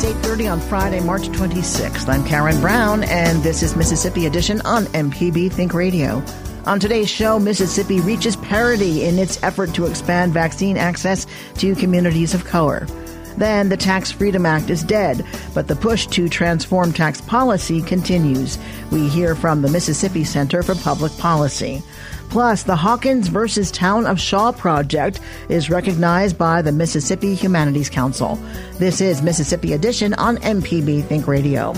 It's 8:30 on Friday, March 26th. I'm Karen Brown and this is Mississippi Edition on MPB Think Radio. On today's show, Mississippi reaches parity in its effort to expand vaccine access to communities of color. Then the Tax Freedom Act is dead, but the push to transform tax policy continues. We hear from the Mississippi Center for Public Policy. Plus, the Hawkins versus Town of Shaw project is recognized by the Mississippi Humanities Council. This is Mississippi Edition on MPB Think Radio.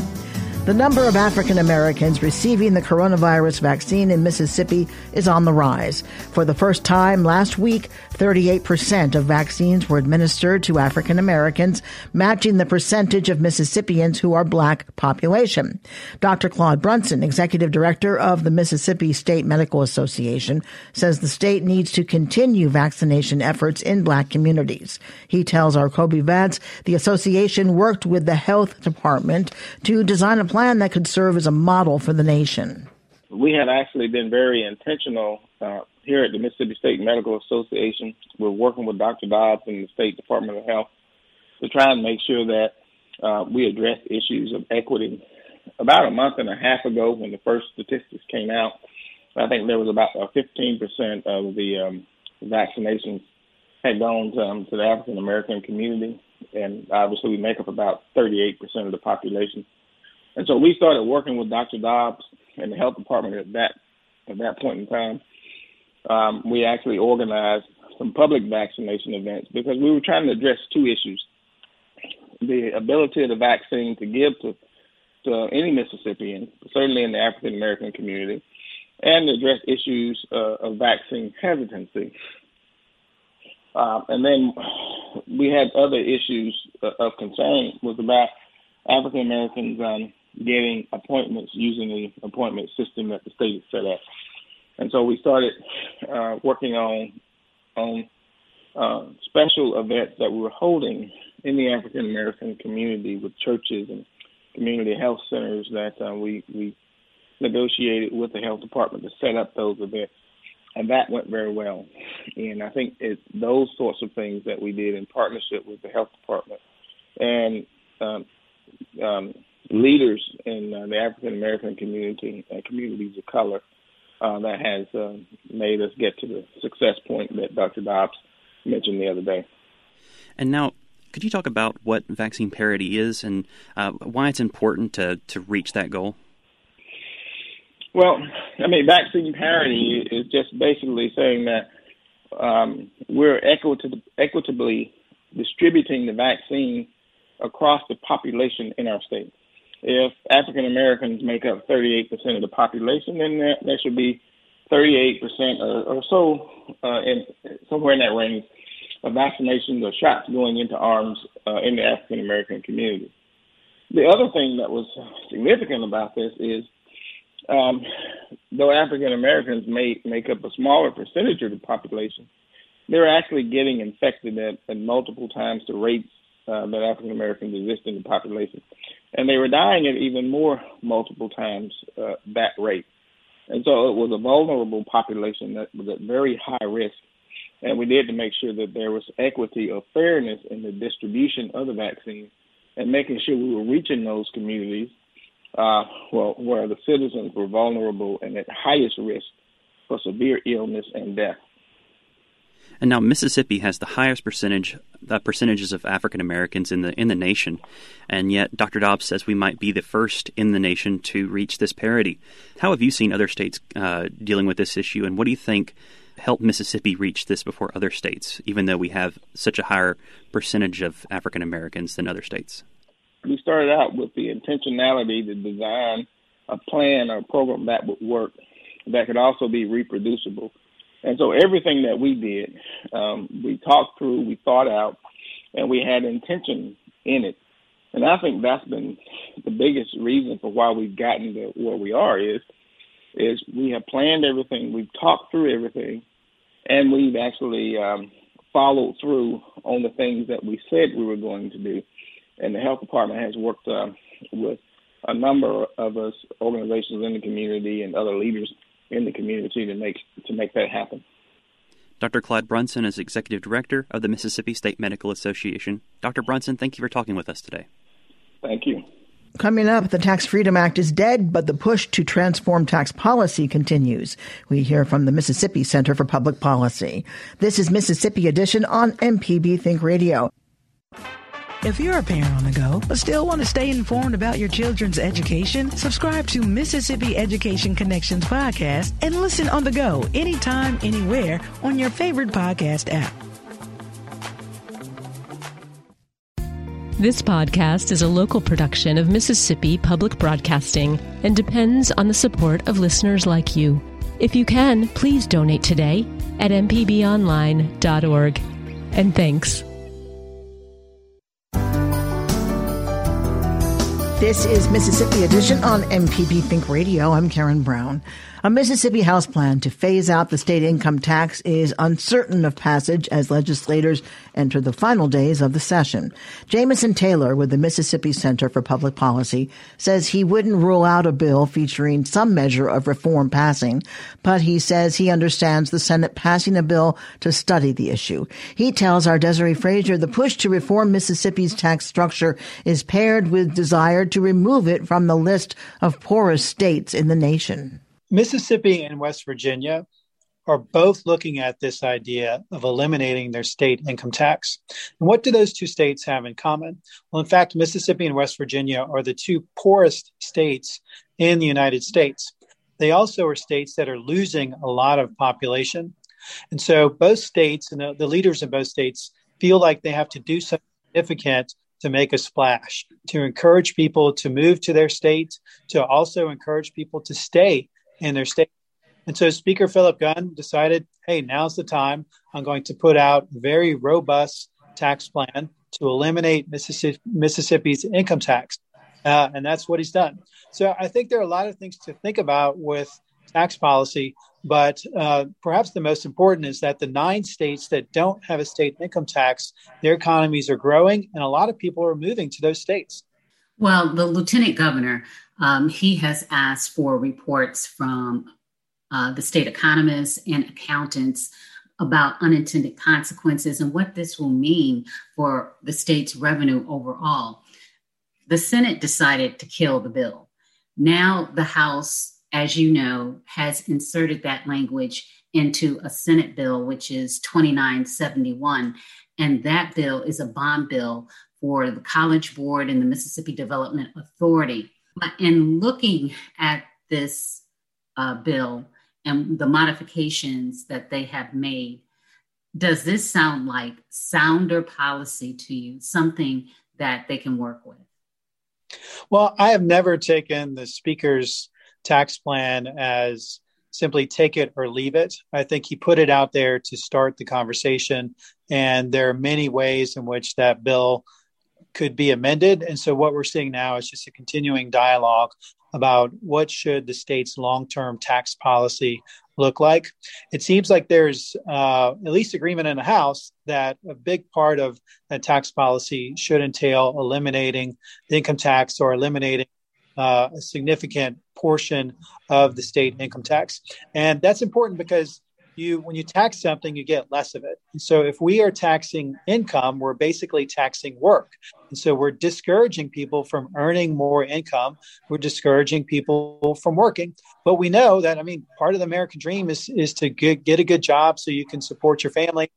The number of African Americans receiving the coronavirus vaccine in Mississippi is on the rise. For the first time last week, 38% of vaccines were administered to African Americans, matching the percentage of Mississippians who are black population. Dr. Claude Brunson, executive director of the Mississippi State Medical Association, says the state needs to continue vaccination efforts in black communities. He tells our Kobee Vance the association worked with the health department to design a plan that could serve as a model for the nation. We have actually been very intentional uh, here at the Mississippi State Medical Association. We're working with Dr. Dobbs and the State Department of Health to try and make sure that uh, we address issues of equity. About a month and a half ago, when the first statistics came out, I think there was about uh, 15% of the um, vaccinations had gone to, um, to the African American community, and obviously we make up about 38% of the population. And so we started working with Dr. Dobbs and the health department at that at that point in time. Um, we actually organized some public vaccination events because we were trying to address two issues: the ability of the vaccine to give to to any Mississippian, certainly in the African American community, and address issues uh, of vaccine hesitancy. Uh, and then we had other issues uh, of concern was about African Americans um, getting appointments using the appointment system that the state has set up. And so we started uh, working on on uh, special events that we were holding in the African American community with churches and community health centers that uh, we we negotiated with the health department to set up those events, and that went very well. And I think it's those sorts of things that we did in partnership with the health department and um, um, leaders in uh, the African American community and communities of color uh, that has uh, made us get to the success point that Dr. Dobbs mentioned the other day. And now, could you talk about what vaccine parity is and uh, why it's important to, to reach that goal? Well, I mean, vaccine parity is just basically saying that um, we're equitab- equitably distributing the vaccine across the population in our state if African Americans make up 38% of the population, then there, there should be 38% or, or so, uh, in, somewhere in that range, of vaccinations or shots going into arms uh, in the African American community. The other thing that was significant about this is um, though African Americans may make up a smaller percentage of the population, they're actually getting infected at, at multiple times the rates uh, that African Americans exist in the population. And they were dying at even more multiple times uh, that rate. And so it was a vulnerable population that was at very high risk. And we did to make sure that there was equity or fairness in the distribution of the vaccine and making sure we were reaching those communities uh, well, where the citizens were vulnerable and at highest risk for severe illness and death. And now Mississippi has the highest percentage uh, percentages of African Americans in the in the nation, and yet Dr. Dobbs says we might be the first in the nation to reach this parity. How have you seen other states uh, dealing with this issue, and what do you think helped Mississippi reach this before other states, even though we have such a higher percentage of African Americans than other states? We started out with the intentionality to design a plan or a program that would work, that could also be reproducible and so everything that we did, um, we talked through, we thought out, and we had intention in it. And I think that's been the biggest reason for why we've gotten to where we are is is we have planned everything, we've talked through everything, and we've actually um, followed through on the things that we said we were going to do. And the health department has worked uh, with a number of us organizations in the community and other leaders in the community to make to make that happen. Dr. Claude Brunson is Executive Director of the Mississippi State Medical Association. Dr. Brunson, thank you for talking with us today. Thank you. Coming up, the Tax Freedom Act is dead, but the push to transform tax policy continues. We hear from the Mississippi Center for Public Policy. This is Mississippi Edition on MPB Think Radio. If you're a parent on the go, but still want to stay informed about your children's education, subscribe to Mississippi Education Connections podcast and listen on the go anytime, anywhere on your favorite podcast app. This podcast is a local production of Mississippi Public Broadcasting and depends on the support of listeners like you. If you can, please donate today at mpbonline.org. And thanks. This is Mississippi Edition on MPB Think Radio. I'm Karen Brown. A Mississippi House plan to phase out the state income tax is uncertain of passage as legislators enter the final days of the session. Jameson Taylor with the Mississippi Center for Public Policy says he wouldn't rule out a bill featuring some measure of reform passing, but he says he understands the Senate passing a bill to study the issue. He tells our Desare Frazier the push to reform Mississippi's tax structure is paired with desire to remove it from the list of poorest states in the nation. Mississippi and West Virginia are both looking at this idea of eliminating their state income tax. And what do those two states have in common? Well, in fact, Mississippi and West Virginia are the two poorest states in the United States. They also are states that are losing a lot of population. And so both states and the, the leaders in both states feel like they have to do something significant to make a splash, to encourage people to move to their state, to also encourage people to stay in their state. And so Speaker Philip Gunn decided, hey, now's the time. I'm going to put out a very robust tax plan to eliminate Mississippi, Mississippi's income tax. Uh, and that's what he's done. So I think there are a lot of things to think about with tax policy, but uh, perhaps the most important is that the nine states that don't have a state income tax, their economies are growing, and a lot of people are moving to those states. Well, the lieutenant governor, um, he has asked for reports from uh, the state economists and accountants about unintended consequences and what this will mean for the state's revenue overall. The Senate decided to kill the bill. Now, the House, as you know, has inserted that language into a Senate bill, which is 2971. And that bill is a bond bill for the College Board and the Mississippi Development Authority. But in looking at this uh, bill and the modifications that they have made, does this sound like sounder policy to you, something that they can work with? Well, I have never taken the speaker's tax plan as simply take it or leave it. I think he put it out there to start the conversation. And there are many ways in which that bill could be amended. And so what we're seeing now is just a continuing dialogue about what should the state's long-term tax policy look like. It seems like there's uh, at least agreement in the House that a big part of that tax policy should entail eliminating the income tax or eliminating uh, a significant portion of the state income tax. And that's important because you when you tax something you get less of it. And so if we are taxing income we're basically taxing work. And so we're discouraging people from earning more income. We're discouraging people from working. But we know that i mean part of the american dream is is to get, get a good job so you can support your family.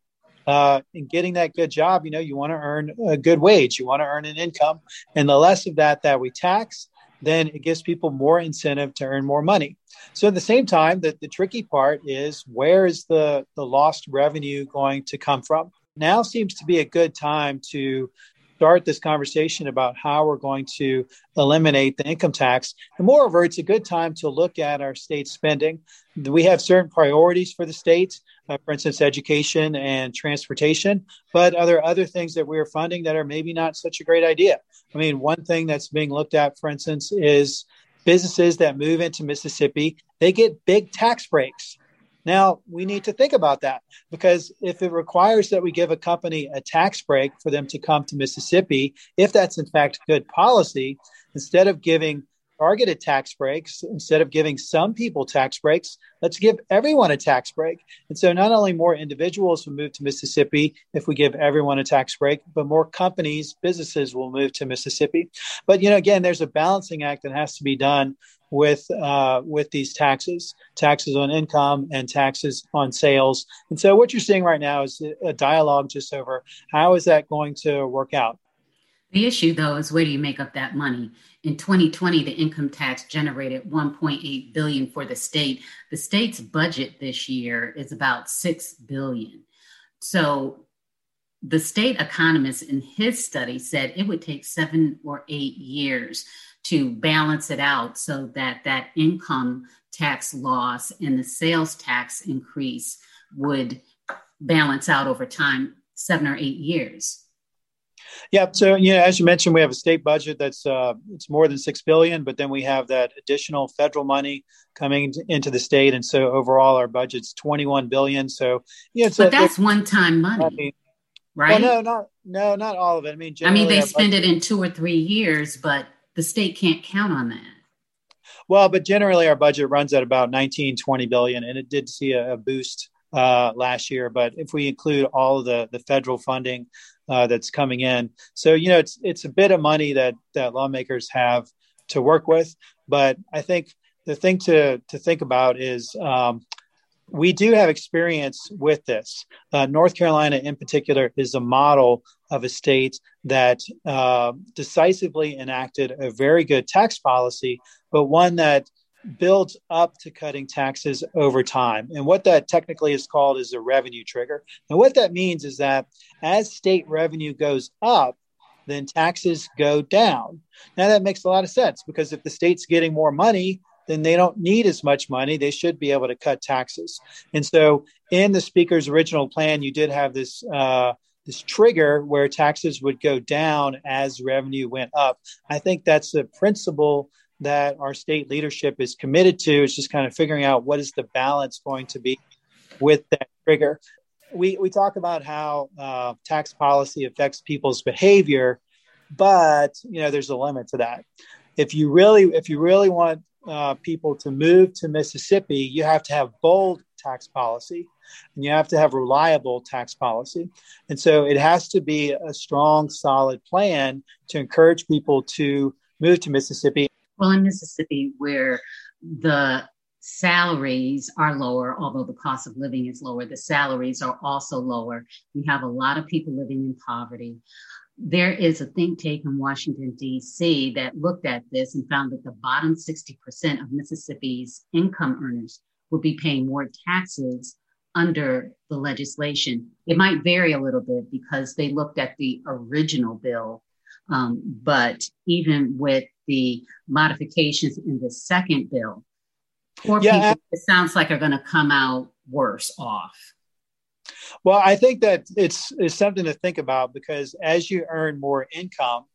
Uh, in getting that good job you know you want to earn a good wage. You want to earn an income. And the less of that that we tax then it gives people more incentive to earn more money. So at the same time, that the tricky part is where is the, the lost revenue going to come from? Now seems to be a good time to start this conversation about how we're going to eliminate the income tax. And moreover, it's a good time to look at our state spending. We have certain priorities for the state, uh, for instance, education and transportation, but are there other things that we're funding that are maybe not such a great idea? I mean, one thing that's being looked at, for instance, is businesses that move into Mississippi, they get big tax breaks. Now, we need to think about that because if it requires that we give a company a tax break for them to come to Mississippi, if that's in fact good policy, instead of giving targeted tax breaks, instead of giving some people tax breaks, let's give everyone a tax break. And so not only more individuals will move to Mississippi if we give everyone a tax break, but more companies, businesses will move to Mississippi. But you know, again, there's a balancing act that has to be done with uh, with these taxes, taxes on income and taxes on sales. And so, what you're seeing right now is a dialogue just over how is that going to work out. The issue, though, is where do you make up that money? In 2020, the income tax generated 1.8 billion for the state. The state's budget this year is about 6 billion. So the state economist in his study said it would take seven or eight years to balance it out so that that income tax loss and the sales tax increase would balance out over time seven or eight years yeah so you know as you mentioned we have a state budget that's uh, it's more than six billion but then we have that additional federal money coming into the state and so overall our budget's 21 billion so yeah but a, that's one-time money right well, no not no not all of it i mean i mean they spend it in two or three years but the state can't count on that. Well, but generally our budget runs at about 19, 20 billion, and it did see a, a boost uh, last year. But if we include all of the the federal funding uh, that's coming in, so you know it's it's a bit of money that that lawmakers have to work with. But I think the thing to to think about is um, we do have experience with this. Uh, North Carolina, in particular, is a model of a state that uh, decisively enacted a very good tax policy, but one that builds up to cutting taxes over time. And what that technically is called is a revenue trigger. And what that means is that as state revenue goes up, then taxes go down. Now, that makes a lot of sense because if the state's getting more money, then they don't need as much money. They should be able to cut taxes. And so, in the speaker's original plan, you did have this uh, this trigger where taxes would go down as revenue went up. I think that's the principle that our state leadership is committed to. is just kind of figuring out what is the balance going to be with that trigger. We we talk about how uh, tax policy affects people's behavior, but you know there's a limit to that. If you really if you really want uh, people to move to Mississippi, you have to have bold tax policy and you have to have reliable tax policy. And so it has to be a strong, solid plan to encourage people to move to Mississippi. Well, in Mississippi, where the salaries are lower, although the cost of living is lower, the salaries are also lower. We have a lot of people living in poverty there is a think tank in Washington, D.C. that looked at this and found that the bottom 60% of Mississippi's income earners would be paying more taxes under the legislation. It might vary a little bit because they looked at the original bill. Um, but even with the modifications in the second bill, poor yeah, people, it sounds like are going to come out worse off. Well, I think that it's, it's something to think about because as you earn more income,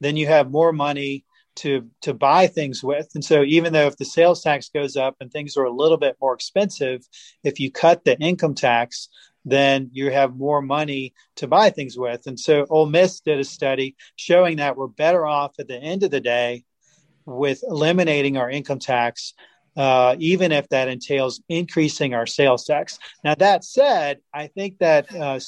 then you have more money to to buy things with. And so even though if the sales tax goes up and things are a little bit more expensive, if you cut the income tax, then you have more money to buy things with. And so Ole Miss did a study showing that we're better off at the end of the day with eliminating our income tax, uh, even if that entails increasing our sales tax. Now, that said, I think that uh,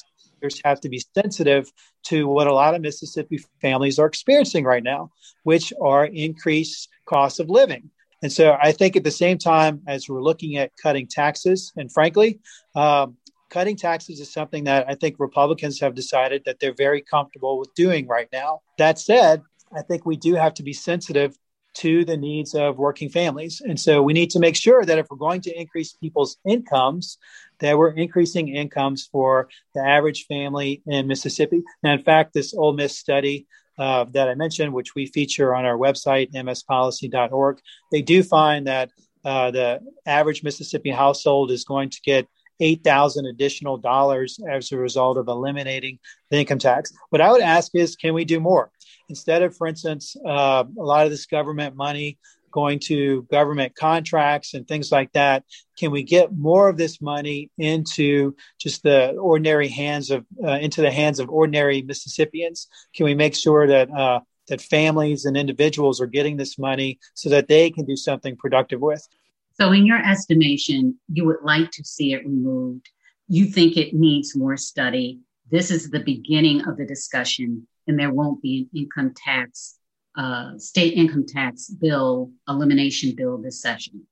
have to be sensitive to what a lot of Mississippi families are experiencing right now, which are increased costs of living. And so I think at the same time as we're looking at cutting taxes, and frankly, um, cutting taxes is something that I think Republicans have decided that they're very comfortable with doing right now. That said, I think we do have to be sensitive to the needs of working families. And so we need to make sure that if we're going to increase people's incomes, that we're increasing incomes for the average family in Mississippi. Now, in fact, this Ole Miss study uh, that I mentioned, which we feature on our website, mspolicy.org, they do find that uh, the average Mississippi household is going to get 8,000 additional dollars as a result of eliminating the income tax. What I would ask is, can we do more? Instead of, for instance, uh, a lot of this government money going to government contracts and things like that, can we get more of this money into just the ordinary hands of, uh, into the hands of ordinary Mississippians? Can we make sure that, uh, that families and individuals are getting this money so that they can do something productive with? So, in your estimation, you would like to see it removed. You think it needs more study. This is the beginning of the discussion, and there won't be an income tax, uh, state income tax bill, elimination bill this session.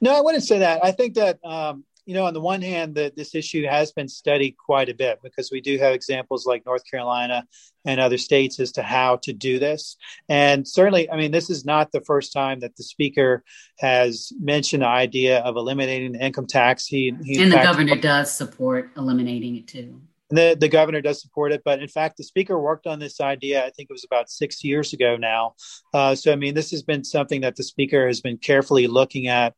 No, I wouldn't say that. I think that um, you know, on the one hand, that this issue has been studied quite a bit because we do have examples like North Carolina and other states as to how to do this. And certainly, I mean, this is not the first time that the speaker has mentioned the idea of eliminating the income tax. He, he and the fact, governor does support eliminating it too. The, the governor does support it, but in fact, the speaker worked on this idea. I think it was about six years ago now. Uh, so, I mean, this has been something that the speaker has been carefully looking at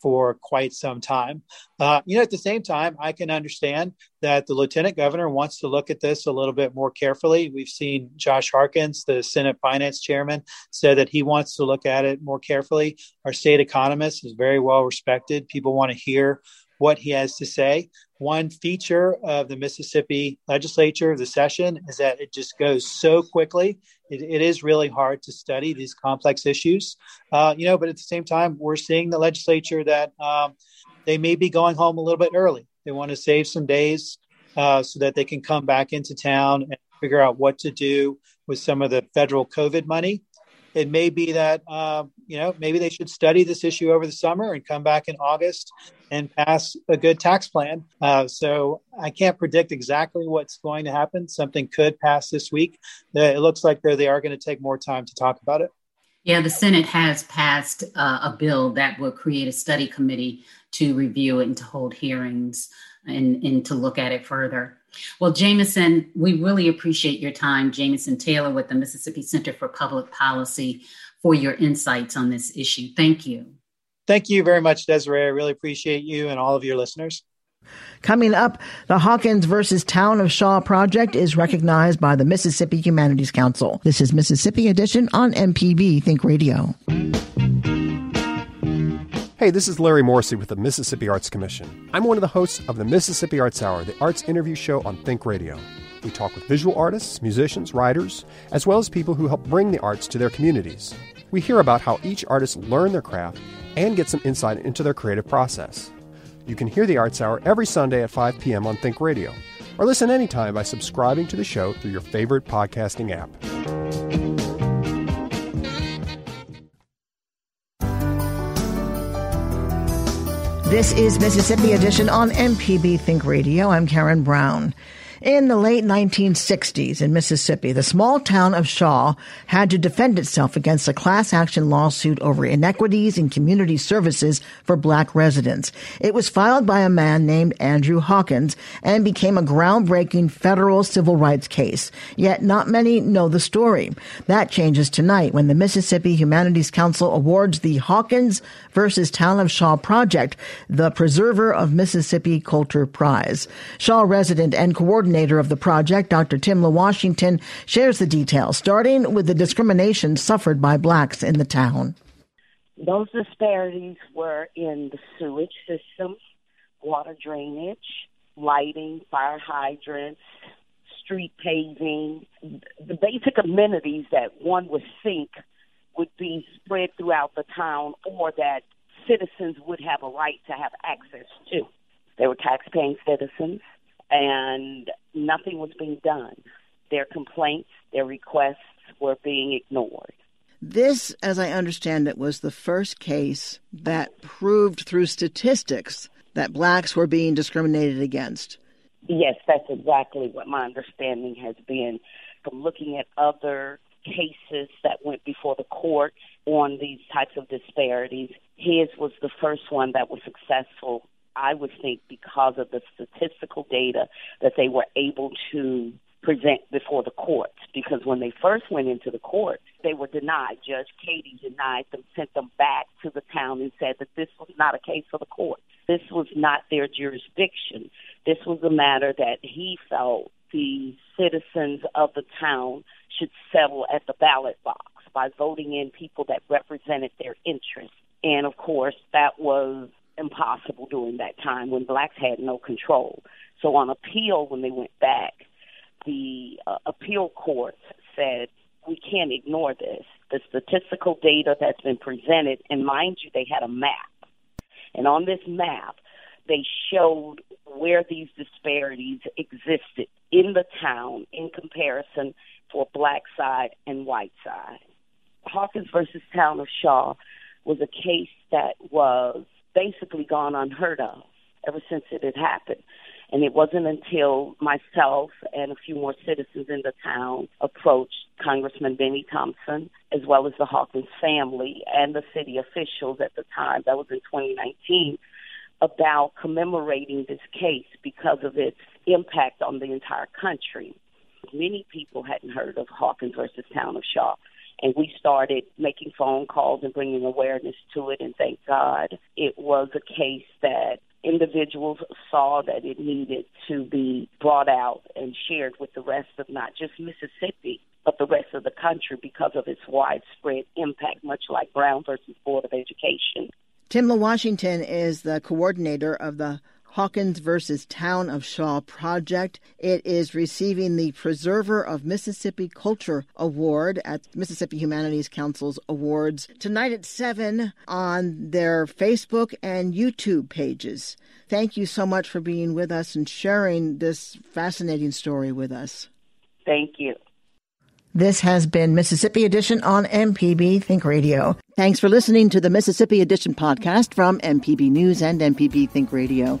for quite some time. Uh, you know, at the same time, I can understand that the lieutenant governor wants to look at this a little bit more carefully. We've seen Josh Harkins, the Senate finance chairman, said that he wants to look at it more carefully. Our state economist is very well respected. People want to hear what he has to say. One feature of the Mississippi legislature, the session, is that it just goes so quickly. it, it is really hard to study these complex issues, uh, you know. But at the same time, we're seeing the legislature that um, they may be going home a little bit early. They want to save some days uh, so that they can come back into town and figure out what to do with some of the federal COVID money it may be that uh, you know maybe they should study this issue over the summer and come back in August and pass a good tax plan. Uh, so I can't predict exactly what's going to happen. Something could pass this week. Uh, it looks like they are going to take more time to talk about it. Yeah, the Senate has passed uh, a bill that will create a study committee to review it and to hold hearings and, and to look at it further. Well, Jameson, we really appreciate your time, Jameson Taylor with the Mississippi Center for Public Policy, for your insights on this issue. Thank you. Thank you very much, Desare. I really appreciate you and all of your listeners. Coming up, the Hawkins versus Town of Shaw project is recognized by the Mississippi Humanities Council. This is Mississippi Edition on MPB Think Radio. Hey, this is Larry Morrissey with the Mississippi Arts Commission. I'm one of the hosts of the Mississippi Arts Hour, the arts interview show on Think Radio. We talk with visual artists, musicians, writers, as well as people who help bring the arts to their communities. We hear about how each artist learned their craft and get some insight into their creative process. You can hear the Arts Hour every Sunday at 5 p.m. on Think Radio, or listen anytime by subscribing to the show through your favorite podcasting app. This is Mississippi Edition on MPB Think Radio. I'm Karen Brown. In the late 1960s in Mississippi, the small town of Shaw had to defend itself against a class action lawsuit over inequities in community services for black residents. It was filed by a man named Andrew Hawkins and became a groundbreaking federal civil rights case. Yet not many know the story. That changes tonight when the Mississippi Humanities Council awards the Hawkins versus Town of Shaw project the Preserver of Mississippi Culture Prize. Shaw resident and coordinator coordinator of the project, Dr. Timla Washington, shares the details, starting with the discrimination suffered by blacks in the town. Those disparities were in the sewage system, water drainage, lighting, fire hydrants, street paving, the basic amenities that one would think would be spread throughout the town or that citizens would have a right to have access to. They were taxpaying citizens, and nothing was being done. Their complaints, their requests were being ignored. This, as I understand it, was the first case that proved through statistics that blacks were being discriminated against. Yes, that's exactly what my understanding has been from looking at other cases that went before the court on these types of disparities. His was the first one that was successful, I would think, because of the statistical data that they were able to present before the courts. Because when they first went into the court, they were denied. Judge Keady denied them, sent them back to the town, and said that this was not a case for the court. This was not their jurisdiction. This was a matter that he felt the citizens of the town should settle at the ballot box by voting in people that represented their interests. And of course, that was impossible during that time when blacks had no control. So on appeal, when they went back, the uh, appeal court said, we can't ignore this. The statistical data that's been presented, and mind you, they had a map. And on this map, they showed where these disparities existed in the town in comparison for black side and white side. Hawkins versus Town of Shaw was a case that was basically gone unheard of ever since it had happened. And it wasn't until myself and a few more citizens in the town approached Congressman Benny Thompson, as well as the Hawkins family and the city officials at the time, that was in 2019, about commemorating this case because of its impact on the entire country. Many people hadn't heard of Hawkins versus Town of Shaw. And we started making phone calls and bringing awareness to it. And thank God it was a case that individuals saw that it needed to be brought out and shared with the rest of not just Mississippi, but the rest of the country because of its widespread impact, much like Brown versus Board of Education. Timla Washington is the coordinator of the Hawkins versus Town of Shaw project. It is receiving the Preserver of Mississippi Culture Award at Mississippi Humanities Council's awards tonight at 7 on their Facebook and YouTube pages. Thank you so much for being with us and sharing this fascinating story with us. Thank you. This has been Mississippi Edition on MPB Think Radio. Thanks for listening to the Mississippi Edition podcast from MPB News and MPB Think Radio.